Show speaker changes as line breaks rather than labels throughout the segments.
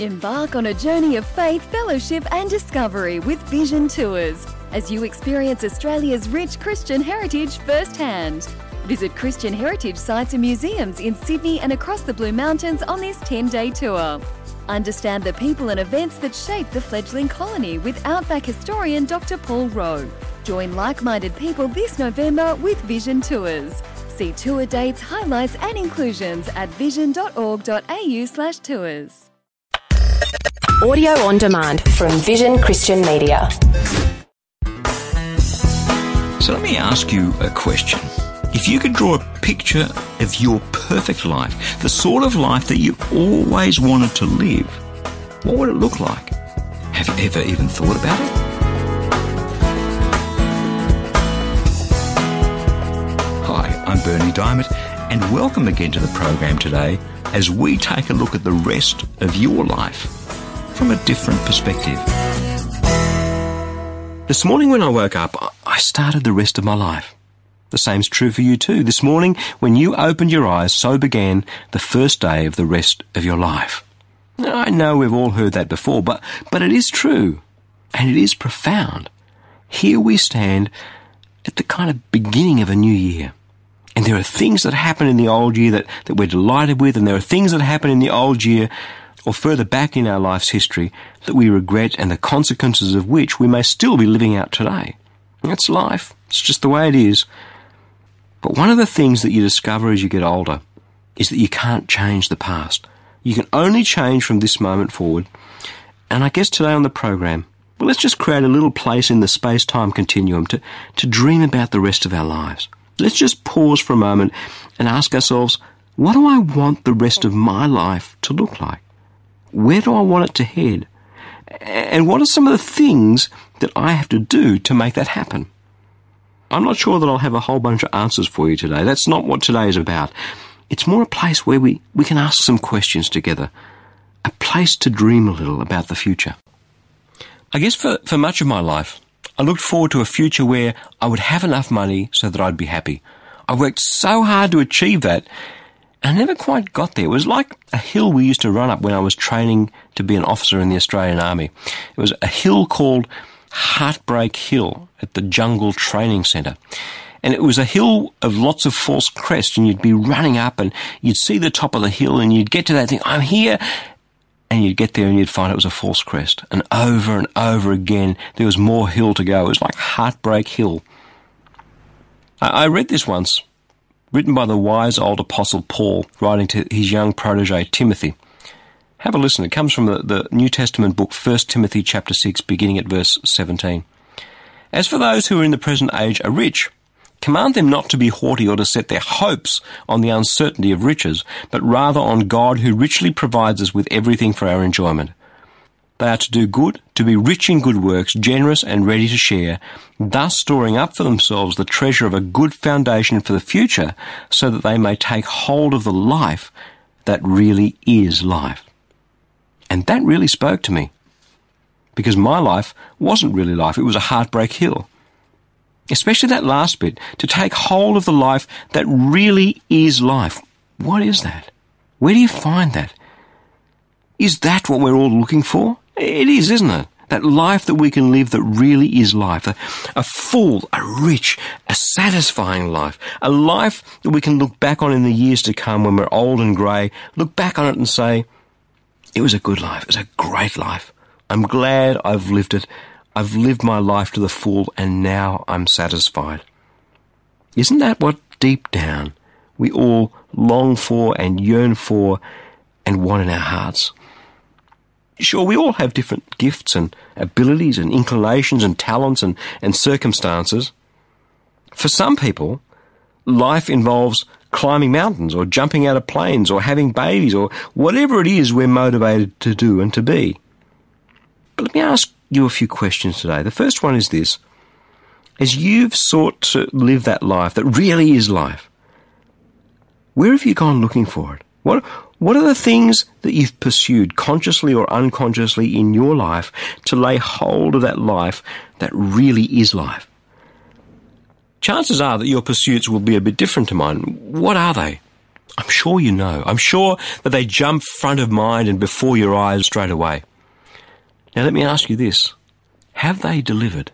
Embark on a journey of faith, fellowship, and discovery with Vision Tours as you experience Australia's rich Christian heritage firsthand. Visit Christian heritage sites and museums in Sydney and across the Blue Mountains on this 10 day tour. Understand the people and events that shaped the fledgling colony with Outback historian Dr. Paul Rowe. Join like minded people this November with Vision Tours. See tour dates, highlights, and inclusions at vision.org.au/slash tours.
Audio on demand from Vision Christian Media.
So let me ask you a question. If you could draw a picture of your perfect life, the sort of life that you always wanted to live, what would it look like? Have you ever even thought about it? Hi, I'm Berni Dymet, and welcome again to the program today as we take a look at the rest of your life from a different perspective. This morning when I woke up, I started the rest of my life. The same's true for you too. This morning, when you opened your eyes, so began the first day of the rest of your life. I know we've all heard that before, but, but it is true. And it is profound. Here we stand at the kind of beginning of a new year. And there are things that happen in the old year that, that we're delighted with, and there are things that happen in the old year or further back in our life's history that we regret and the consequences of which we may still be living out today. That's life. It's just the way it is. But one of the things that you discover as you get older is that you can't change the past. You can only change from this moment forward. And I guess today on the program, well, let's just create a little place in the space-time continuum to, to dream about the rest of our lives. Let's just pause for a moment and ask ourselves, what do I want the rest of my life to look like? Where do I want it to head? And what are some of the things that I have to do to make that happen? I'm not sure that I'll have a whole bunch of answers for you today. That's not what today is about. It's more a place where we, we can ask some questions together. A place to dream a little about the future. I guess for, for much of my life, I looked forward to a future where I would have enough money so that I'd be happy. I worked so hard to achieve that I never quite got there. It was like a hill we used to run up when I was training to be an officer in the Australian Army. It was a hill called Heartbreak Hill at the Jungle Training Centre. And it was a hill of lots of false crests, and you'd be running up and you'd see the top of the hill and you'd get to that thing, I'm here. And you'd get there and you'd find it was a false crest. And over and over again, there was more hill to go. It was like Heartbreak Hill. I, I read this once written by the wise old apostle Paul, writing to his young protege Timothy. Have a listen. It comes from the, the New Testament book, 1 Timothy chapter 6, beginning at verse 17. As for those who are in the present age are rich, command them not to be haughty or to set their hopes on the uncertainty of riches, but rather on God who richly provides us with everything for our enjoyment. They are to do good, to be rich in good works, generous and ready to share, thus storing up for themselves the treasure of a good foundation for the future, so that they may take hold of the life that really is life. And that really spoke to me. Because my life wasn't really life, it was a heartbreak hill. Especially that last bit, to take hold of the life that really is life. What is that? Where do you find that? Is that what we're all looking for? It is, isn't it? That life that we can live that really is life. A, a, full, a rich, a satisfying life. A life that we can look back on in the years to come when we're old and grey, look back on it and say, it was a good life. It was a great life. I'm glad I've lived it. I've lived my life to the full and now I'm satisfied. Isn't that what deep down we all long for and yearn for and want in our hearts? Sure, we all have different gifts and abilities and inclinations and talents and, and circumstances. For some people, life involves climbing mountains or jumping out of planes or having babies or whatever it is we're motivated to do and to be. But let me ask you a few questions today. The first one is this. As you've sought to live that life that really is life, where have you gone looking for it? What, what are the things that you've pursued consciously or unconsciously in your life to lay hold of that life that really is life? Chances are that your pursuits will be a bit different to mine. What are they? I'm sure you know. I'm sure that they jump front of mind and before your eyes straight away. Now let me ask you this. Have they delivered?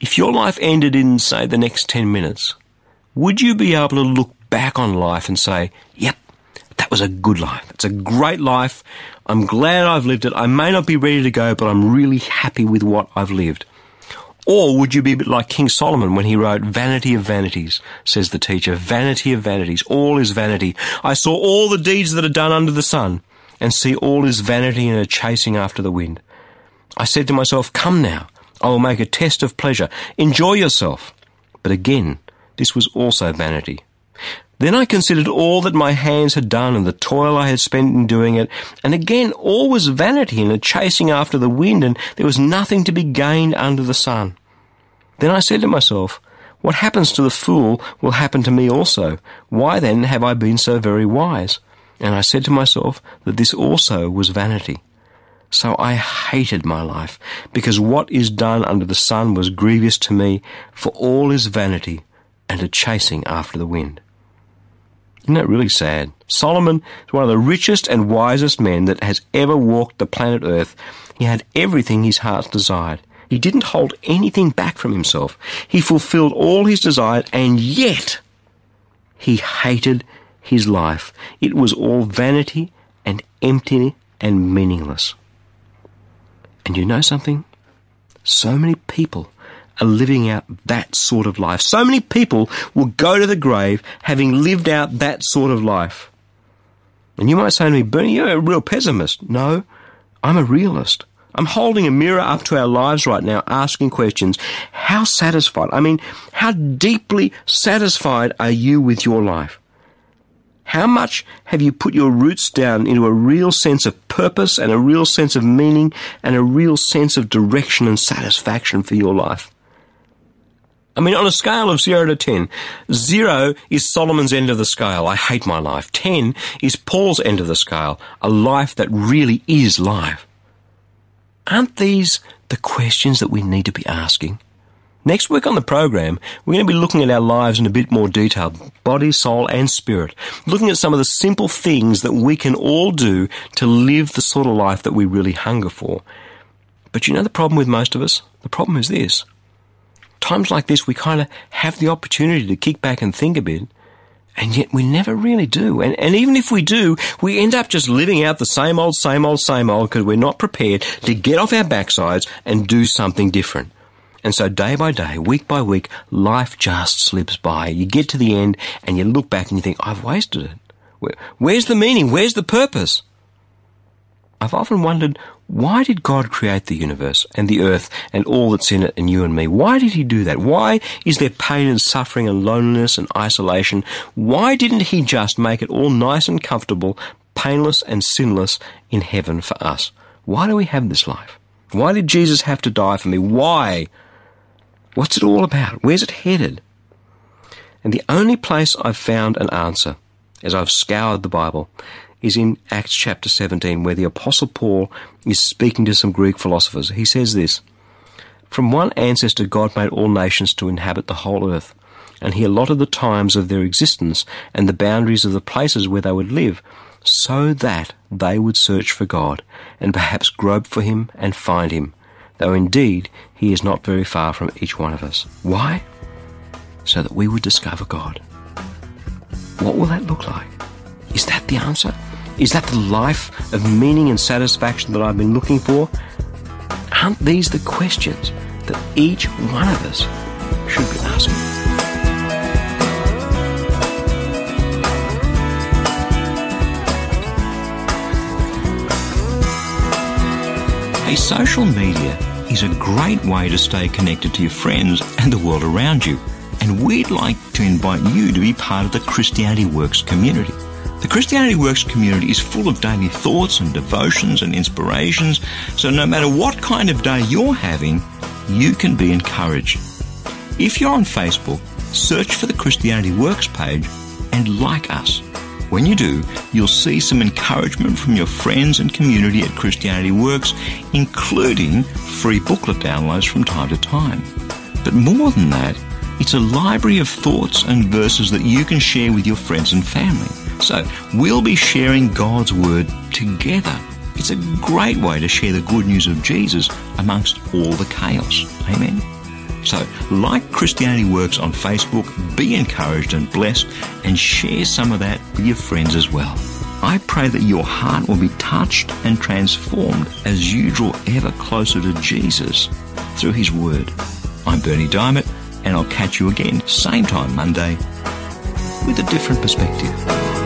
If your life ended in, say, the next 10 minutes, would you be able to look back on life and say, yep, that was a good life. It's a great life. I'm glad I've lived it. I may not be ready to go, but I'm really happy with what I've lived. Or would you be a bit like King Solomon when he wrote, Vanity of vanities, says the teacher, vanity of vanities, all is vanity. I saw all the deeds that are done under the sun, and see all is vanity and a chasing after the wind. I said to myself, Come now, I will make a test of pleasure. Enjoy yourself. But again, this was also vanity. Then I considered all that my hands had done and the toil I had spent in doing it, and again all was vanity and a chasing after the wind, and there was nothing to be gained under the sun. Then I said to myself, What happens to the fool will happen to me also. Why then have I been so very wise? And I said to myself that this also was vanity. So I hated my life, because what is done under the sun was grievous to me, for all is vanity and a chasing after the wind. Isn't that really sad? Solomon is one of the richest and wisest men that has ever walked the planet Earth. He had everything his heart desired. He didn't hold anything back from himself. He fulfilled all his desires, and yet he hated his life. It was all vanity and empty and meaningless. And you know something? So many people are living out that sort of life. So many people will go to the grave having lived out that sort of life. And you might say to me, Berni, you're a real pessimist. No, I'm a realist. I'm holding a mirror up to our lives right now, asking questions. How satisfied? I mean, how deeply satisfied are you with your life? How much have you put your roots down into a real sense of purpose and a real sense of meaning and a real sense of direction and satisfaction for your life? I mean, on a scale of 0 to 10, 0 is Solomon's end of the scale. I hate my life. 10 is Paul's end of the scale. A life that really is life. Aren't these the questions that we need to be asking? Next week on the program, we're going to be looking at our lives in a bit more detail body, soul, and spirit. Looking at some of the simple things that we can all do to live the sort of life that we really hunger for. But you know the problem with most of us? The problem is this times like this, we kind of have the opportunity to kick back and think a bit, and yet we never really do. And, and even if we do, we end up just living out the same old, same old, same old because we're not prepared to get off our backsides and do something different. And so day by day, week by week, life just slips by. You get to the end and you look back and you think, I've wasted it. Where, where's the meaning? Where's the purpose? I've often wondered why did God create the universe and the earth and all that's in it and you and me? Why did He do that? Why is there pain and suffering and loneliness and isolation? Why didn't He just make it all nice and comfortable, painless and sinless in heaven for us? Why do we have this life? Why did Jesus have to die for me? Why? What's it all about? Where's it headed? And the only place I've found an answer, as I've scoured the Bible, is in Acts chapter 17, where the Apostle Paul is speaking to some Greek philosophers. He says this From one ancestor, God made all nations to inhabit the whole earth, and he allotted the times of their existence and the boundaries of the places where they would live, so that they would search for God, and perhaps grope for him and find him, though indeed he is not very far from each one of us. Why? So that we would discover God. What will that look like? Is that the answer? Is that the life of meaning and satisfaction that I've been looking for? Aren't these the questions that each one of us should be asking? Hey, social media is a great way to stay connected to your friends and the world around you. And we'd like to invite you to be part of the Christianity Works community. The Christianity Works community is full of daily thoughts and devotions and inspirations, so no matter what kind of day you're having, you can be encouraged. If you're on Facebook, search for the Christianity Works page and like us. When you do, you'll see some encouragement from your friends and community at Christianity Works, including free booklet downloads from time to time. But more than that, It's a library of thoughts and verses that you can share with your friends and family. So we'll be sharing God's Word together. It's a great way to share the good news of Jesus amongst all the chaos. Amen. So, like Christianity Works on Facebook, be encouraged and blessed and share some of that with your friends as well. I pray that your heart will be touched and transformed as you draw ever closer to Jesus through His Word. I'm Berni Dymet, and I'll catch you again, same time Monday, with a different perspective.